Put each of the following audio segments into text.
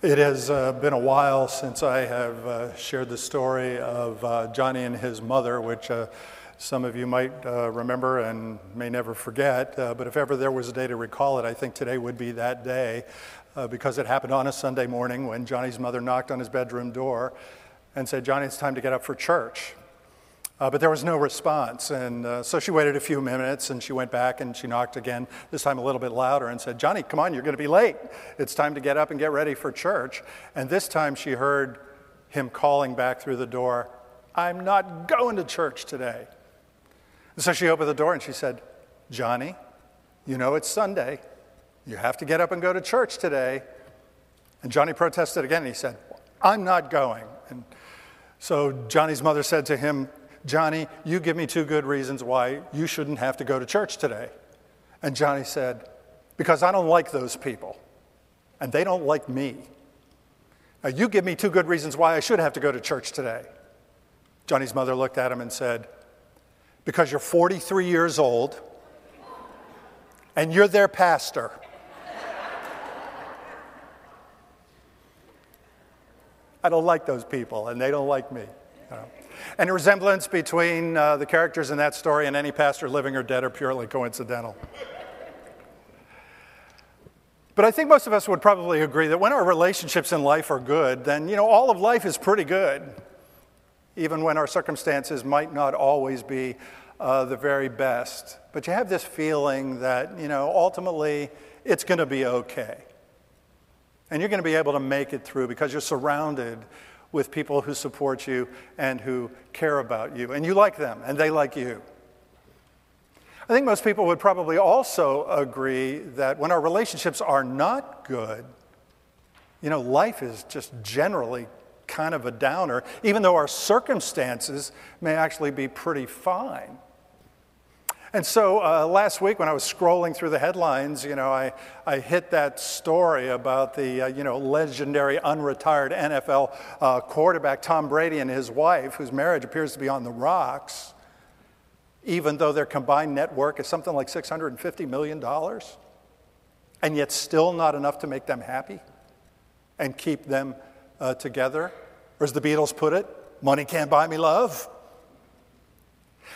It has uh, been a while since I have uh, shared the story of uh, Johnny and his mother, which uh, some of you might uh, remember and may never forget. Uh, but if ever there was a day to recall it, I think today would be that day because it happened on a Sunday morning when Johnny's mother knocked on his bedroom door and said, Johnny, it's time to get up for church. Uh, but there was no response. And uh, so she waited a few minutes and she went back and she knocked again, this time a little bit louder, and said, Johnny, come on, you're going to be late. It's time to get up and get ready for church. And this time she heard him calling back through the door, I'm not going to church today. And so she opened the door and she said, Johnny, you know it's Sunday. You have to get up and go to church today. And Johnny protested again and he said, I'm not going. And so Johnny's mother said to him, Johnny, you give me two good reasons why you shouldn't have to go to church today. And Johnny said, Because I don't like those people, and they don't like me. Now, you give me two good reasons why I should have to go to church today. Johnny's mother looked at him and said, Because you're 43 years old, and you're their pastor. I don't like those people, and they don't like me. You know? Resemblance between uh, the characters in that story and any pastor living or dead are purely coincidental. But I think most of us would probably agree that when our relationships in life are good, then, you know, all of life is pretty good, even when our circumstances might not always be uh, the very best. But you have this feeling that, you know, ultimately it's going to be okay. And you're going to be able to make it through because you're surrounded with people who support you and who care about you. And you like them, and they like you. I think most people would probably also agree that when our relationships are not good, you know, life is just generally kind of a downer, even though our circumstances may actually be pretty fine. And so uh, last week, when I was scrolling through the headlines, you know, I, I hit that story about the, uh, you know, legendary unretired NFL uh, quarterback Tom Brady and his wife, whose marriage appears to be on the rocks, even though their combined net worth is something like $650 million, and yet still not enough to make them happy and keep them uh, together. Or as the Beatles put it, money can't buy me love.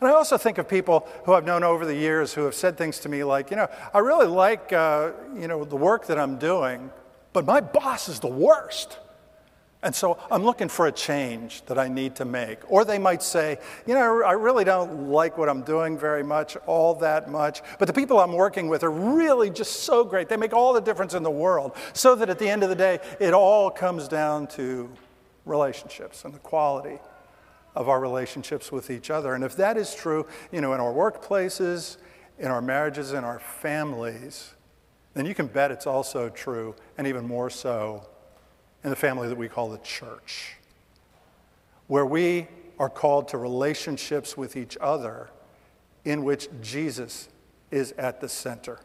And I also think of people who I've known over the years who have said things to me like, you know, I really like, uh, you know, the work that I'm doing, but my boss is the worst. And so I'm looking for a change that I need to make. Or they might say, you know, I really don't like what I'm doing very much, all that much, but the people I'm working with are really just so great. They make all the difference in the world. So that at the end of the day, it all comes down to relationships and the quality of our relationships with each other. And if that is true, you know, in our workplaces, in our marriages, in our families, then you can bet it's also true, and even more so, in the family that we call the church, where we are called to relationships with each other in which Jesus is at the center.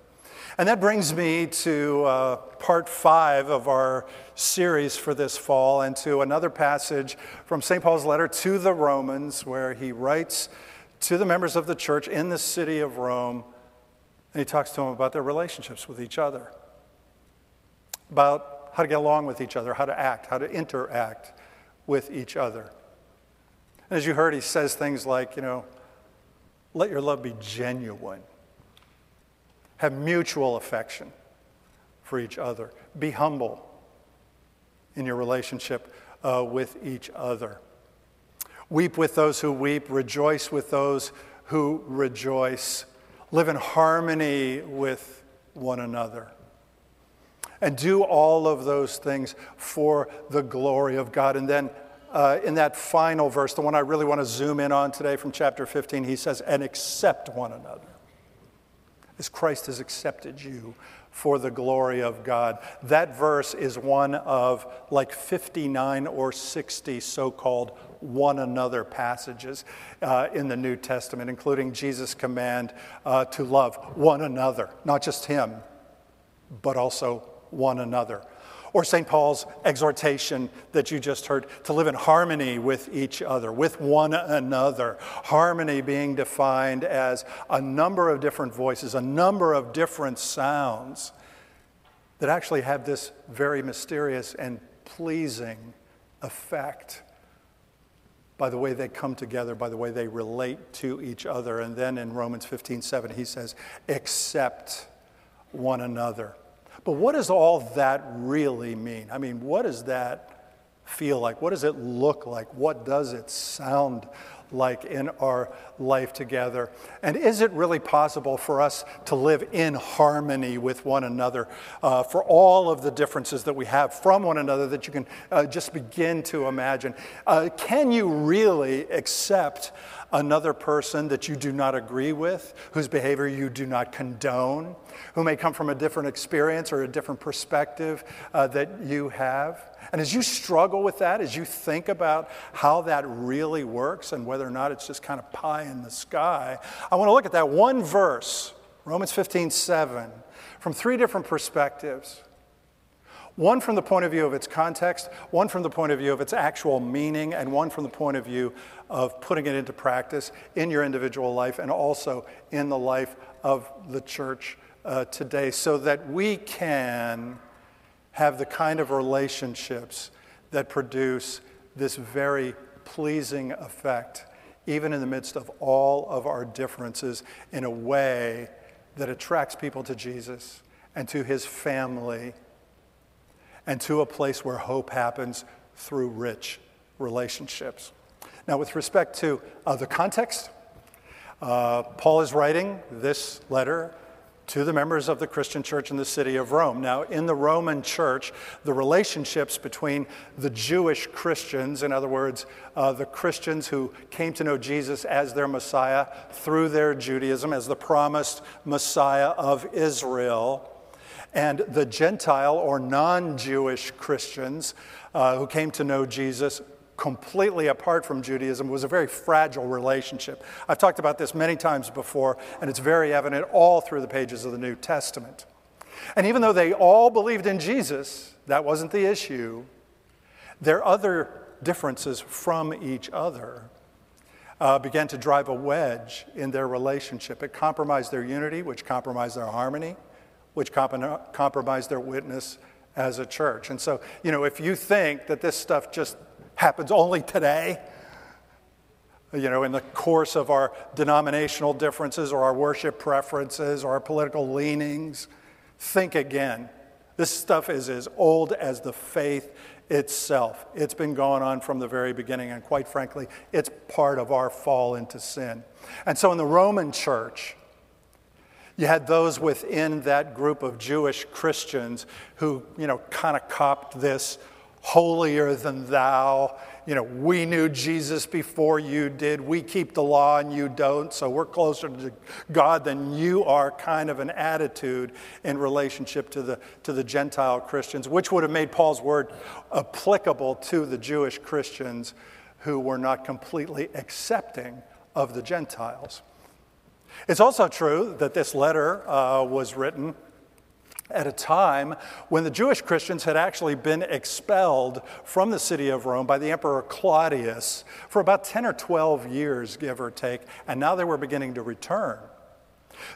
And that brings me to uh, part five of our series for this fall and to another passage from St. Paul's letter to the Romans, where he writes to the members of the church in the city of Rome, and he talks to them about their relationships with each other, about how to get along with each other, how to act, how to interact with each other. And as you heard, he says things like, you know, let your love be genuine. Have mutual affection for each other. Be humble in your relationship uh, with each other. Weep with those who weep, rejoice with those who rejoice. Live in harmony with one another. And do all of those things for the glory of God. And then uh, in that final verse, the one I really want to zoom in on today from chapter 15, he says, and accept one another as Christ has accepted you for the glory of God. That verse is one of like 59 or 60 so called one another passages uh, in the New Testament, including Jesus' command uh, to love one another, not just Him, but also one another or St. Paul's exhortation that you just heard to live in harmony with each other, with one another. Harmony being defined as a number of different voices, a number of different sounds that actually have this very mysterious and pleasing effect by the way they come together, by the way they relate to each other. And then in Romans 15 7, he says, accept one another. But what does all that really mean? I mean, what does that feel like? What does it look like? What does it sound like in our life together? And is it really possible for us to live in harmony with one another uh, for all of the differences that we have from one another that you can uh, just begin to imagine? Uh, can you really accept another person that you do not agree with, whose behavior you do not condone, who may come from a different experience or a different perspective uh, that you have? And as you struggle with that, as you think about how that really works and whether or not it's just kind of pie in the sky, I want to look at that one verse, Romans 15 7, from three different perspectives. One from the point of view of its context, one from the point of view of its actual meaning, and one from the point of view of putting it into practice in your individual life and also in the life of the church uh, today, so that we can have the kind of relationships that produce this very pleasing effect, even in the midst of all of our differences, in a way that attracts people to Jesus and to his family and to a place where hope happens through rich relationships. Now, with respect to uh, the context, uh, Paul is writing this letter to the members of the Christian church in the city of Rome. Now, in the Roman church, the relationships between the Jewish Christians, in other words, uh, the Christians who came to know Jesus as their Messiah through their Judaism, as the promised Messiah of Israel, and the Gentile or non Jewish Christians uh, who came to know Jesus completely apart from Judaism was a very fragile relationship. I've talked about this many times before, and it's very evident all through the pages of the New Testament. And even though they all believed in Jesus, that wasn't the issue. Their other differences from each other uh, began to drive a wedge in their relationship. It compromised their unity, which compromised their harmony, which comp- compromised their witness as a church. And so, you know, if you think that this stuff just happens only today. You know, in the course of our denominational differences or our worship preferences or our political leanings, think again. This stuff is as old as the faith itself. It's been going on from the very beginning, and quite frankly, it's part of our fall into sin. And so in the Roman church, you had those within that group of Jewish Christians who, you know, kind of copped this holier than thou. You know, we knew Jesus before you did. We keep the law and you don't, so we're closer to God than you are, kind of an attitude in relationship to the, to the Gentile Christians, which would have made Paul's word applicable to the Jewish Christians who were not completely accepting of the Gentiles. It's also true that this letter uh, was written at a time when the Jewish Christians had actually been expelled from the city of Rome by the Emperor Claudius for about 10 or 12 years, give or take, and now they were beginning to return.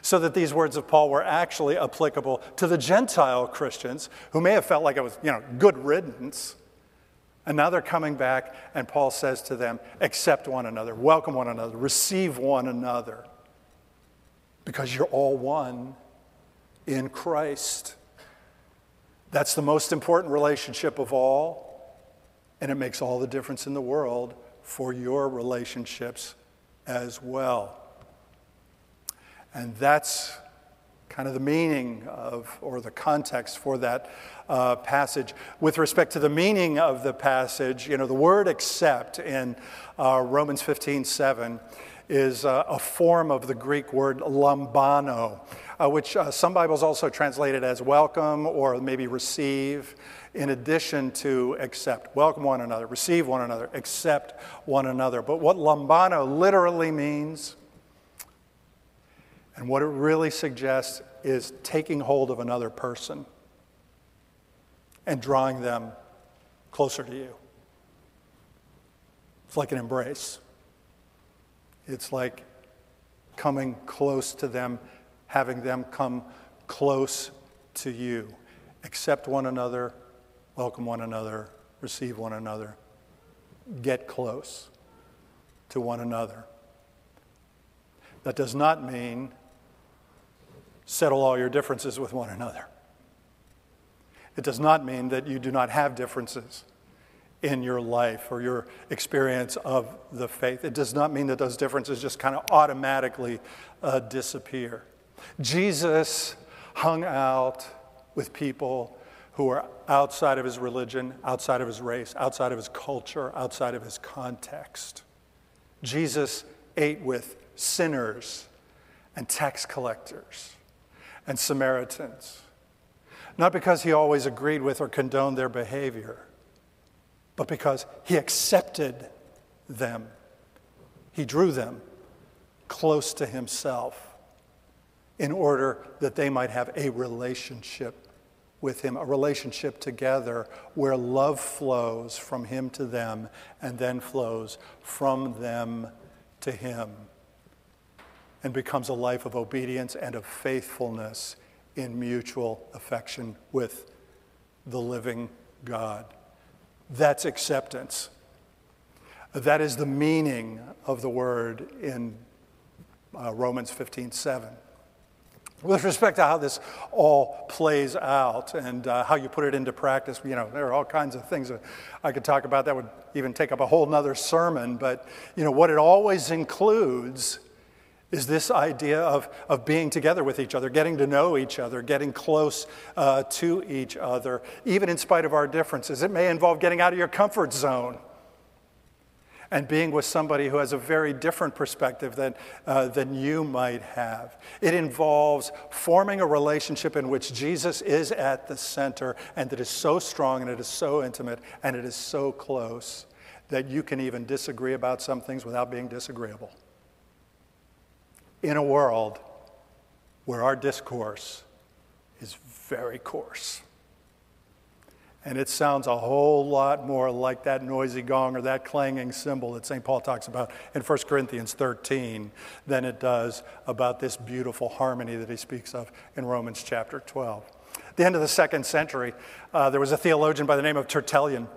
So that these words of Paul were actually applicable to the Gentile Christians who may have felt like it was, you know, good riddance. And now they're coming back, and Paul says to them, accept one another, welcome one another, receive one another, because you're all one in Christ. That's the most important relationship of all, and it makes all the difference in the world for your relationships as well. And that's kind of the meaning of, or the context for that uh, passage. With respect to the meaning of the passage, you know, the word accept in uh, Romans 15 7 is uh, a form of the Greek word lambano uh, which uh, some Bibles also translated as welcome or maybe receive, in addition to accept. Welcome one another, receive one another, accept one another. But what lambano literally means, and what it really suggests, is taking hold of another person and drawing them closer to you. It's like an embrace. It's like coming close to them having them come close to you. accept one another, welcome one another, receive one another, get close to one another. That does not mean settle all your differences with one another. It does not mean that you do not have differences in your life or your experience of the faith. It does not mean that those differences just kind of automatically uh, disappear. Jesus hung out with people who are outside of his religion, outside of his race, outside of his culture, outside of his context. Jesus ate with sinners and tax collectors and Samaritans, not because he always agreed with or condoned their behavior, but because he accepted them. He drew them close to himself in order that they might have a relationship with him, a relationship together where love flows from him to them and then flows from them to him and becomes a life of obedience and of faithfulness in mutual affection with the living God. That's acceptance. That is the meaning of the word in uh, Romans 15 7 with respect to how this all plays out and uh, how you put it into practice, you know, there are all kinds of things that I could talk about that would even take up a whole nother sermon. But, you know, what it always includes is this idea of, of being together with each other, getting to know each other, getting close uh, to each other, even in spite of our differences. It may involve getting out of your comfort zone and being with somebody who has a very different perspective than, uh, than you might have. It involves forming a relationship in which Jesus is at the center and that is so strong and it is so intimate and it is so close that you can even disagree about some things without being disagreeable. In a world where our discourse is very coarse. And it sounds a whole lot more like that noisy gong or that clanging cymbal that St. Paul talks about in 1 Corinthians 13 than it does about this beautiful harmony that he speaks of in Romans chapter 12. At the end of the second century, uh, there was a theologian by the name of Tertullian.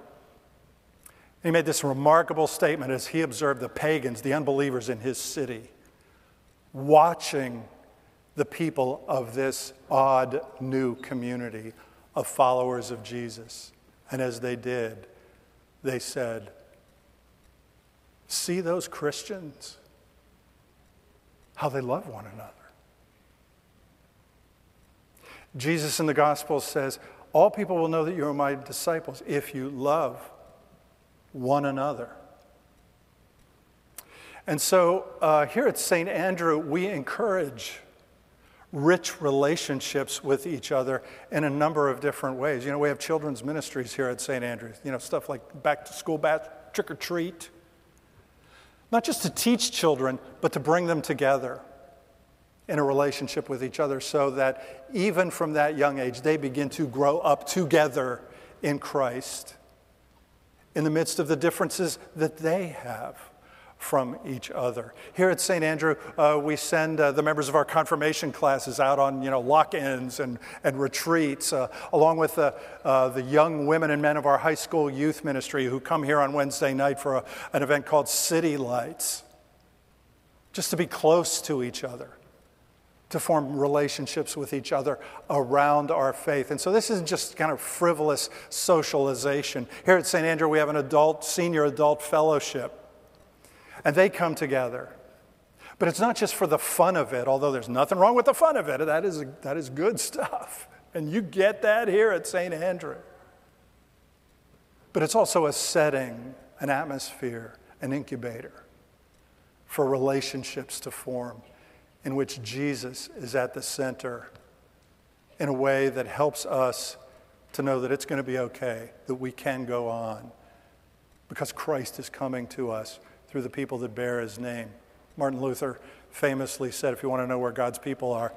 He made this remarkable statement as he observed the pagans, the unbelievers in his city, watching the people of this odd new community of followers of Jesus. And as they did, they said, See those Christians? How they love one another. Jesus in the Gospel says, All people will know that you are my disciples if you love one another. And so uh, here at St. Andrew, we encourage rich relationships with each other in a number of different ways. You know, we have children's ministries here at St. Andrews, you know, stuff like back to school bash, trick or treat. Not just to teach children, but to bring them together in a relationship with each other so that even from that young age, they begin to grow up together in Christ in the midst of the differences that they have from each other. Here at St. Andrew, uh, we send uh, the members of our confirmation classes out on you know, lock ins and, and retreats, uh, along with the, uh, the young women and men of our high school youth ministry who come here on Wednesday night for a, an event called City Lights, just to be close to each other. To form relationships with each other around our faith. And so, this isn't just kind of frivolous socialization. Here at St. Andrew, we have an adult, senior adult fellowship and they come together. But it's not just for the fun of it, although there's nothing wrong with the fun of it. That is, that is good stuff. And you get that here at St. Andrew. But it's also a setting, an atmosphere, an incubator for relationships to form in which Jesus is at the center in a way that helps us to know that it's going to be okay, that we can go on because Christ is coming to us through the people that bear his name. Martin Luther famously said, if you want to know where God's people are,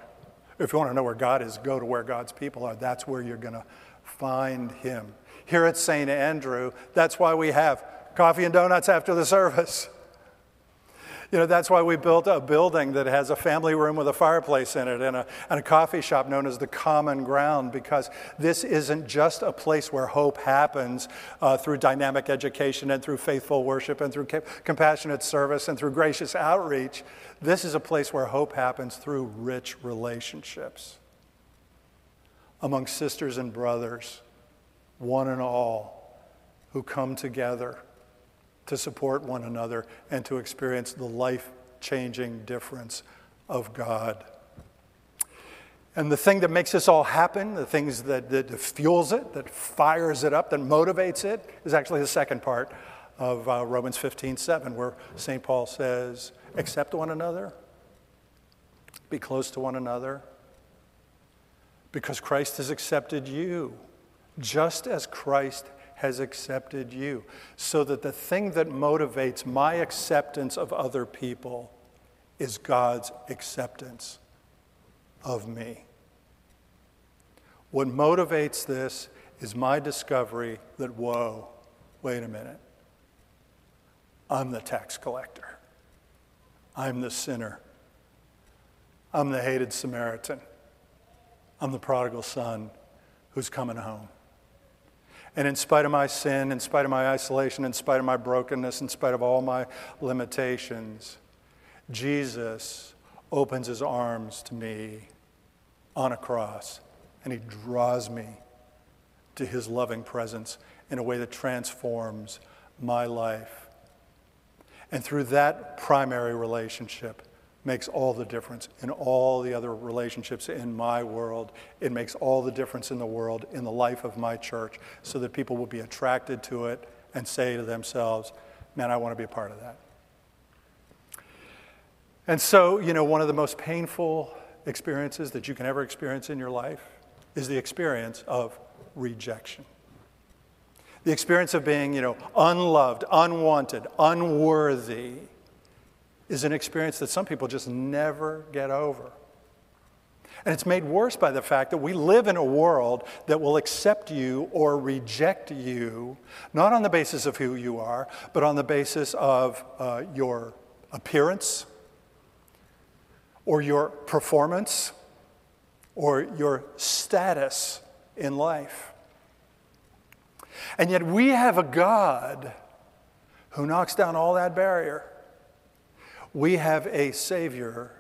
if you want to know where God is, go to where God's people are. That's where you're going to find him. Here at St. Andrew, that's why we have coffee and donuts after the service. You know, that's why we built a building that has a family room with a fireplace in it and a, and a coffee shop known as the Common Ground, because this isn't just a place where hope happens uh, through dynamic education and through faithful worship and through compassionate service and through gracious outreach. This is a place where hope happens through rich relationships among sisters and brothers, one and all, who come together to support one another and to experience the life changing difference of God. And the thing that makes this all happen, the things that, that fuels it, that fires it up, that motivates it, is actually the second part of uh, Romans 15 7, where St. Paul says, Accept one another, be close to one another, because Christ has accepted you, just as Christ has accepted you. So that the thing that motivates my acceptance of other people is God's acceptance of me. What motivates this is my discovery that, whoa, wait a minute. I'm the tax collector. I'm the sinner. I'm the hated Samaritan. I'm the prodigal son who's coming home. And in spite of my sin, in spite of my isolation, in spite of my brokenness, in spite of all my limitations, Jesus opens his arms to me on a cross and he draws me to his loving presence in a way that transforms my life. And through that primary relationship, makes all the difference in all the other relationships in my world. It makes all the difference in the world, in the life of my church, so that people will be attracted to it and say to themselves, Man, I want to be a part of that. And so, you know, one of the most painful experiences that you can ever experience in your life is the experience of rejection. The experience of being, you know, unloved, unwanted, unworthy is an experience that some people just never get over. And it's made worse by the fact that we live in a world that will accept you or reject you, not on the basis of who you are, but on the basis of uh, your appearance, or your performance, or your status in life. And yet we have a God who knocks down all that barrier we have a Savior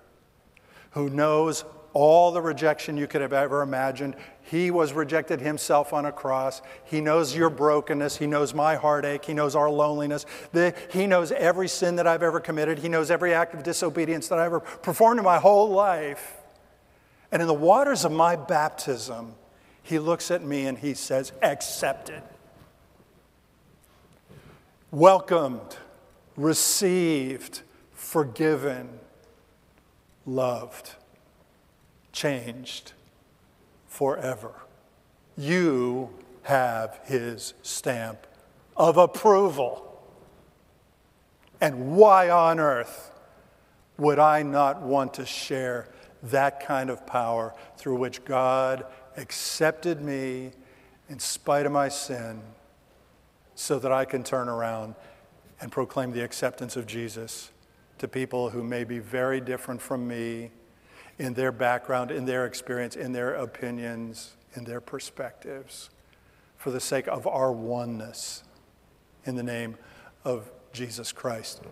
who knows all the rejection you could have ever imagined. He was rejected himself on a cross. He knows your brokenness. He knows my heartache. He knows our loneliness. The, he knows every sin that I've ever committed. He knows every act of disobedience that I've ever performed in my whole life. And in the waters of my baptism, he looks at me and he says, Accepted. Welcomed, received forgiven, loved, changed forever. You have his stamp of approval. And why on earth would I not want to share that kind of power through which God accepted me in spite of my sin so that I can turn around and proclaim the acceptance of Jesus to people who may be very different from me in their background, in their experience, in their opinions, in their perspectives, for the sake of our oneness in the name of Jesus Christ.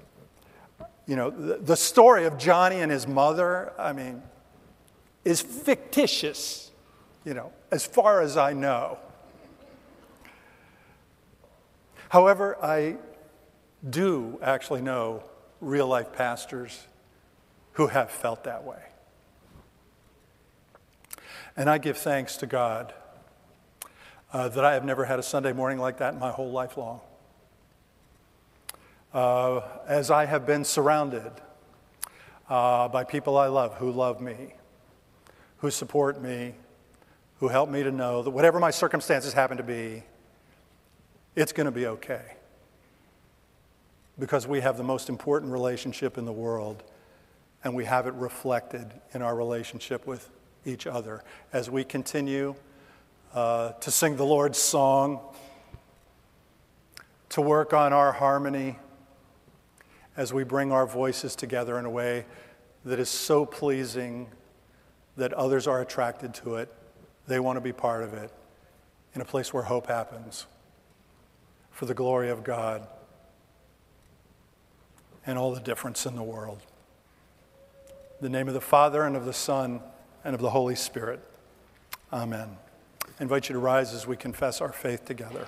You know, the, story of Johnny and his mother, I mean, is fictitious, you know, as far as I know. However, I do actually know real life pastors who have felt that way. And I give thanks to God uh, that I have never had a Sunday morning like that in my whole life long. Uh, as I have been surrounded uh, by people I love who love me, who support me, who help me to know that whatever my circumstances happen to be, it's going to be okay because we have the most important relationship in the world, and we have it reflected in our relationship with each other. As we continue uh, to sing the Lord's song, to work on our harmony, as we bring our voices together in a way that is so pleasing that others are attracted to it. They want to be part of it in a place where hope happens for the glory of God and all the difference in the world. In the name of the Father and of the Son and of the Holy Spirit. Amen. I invite you to rise as we confess our faith together.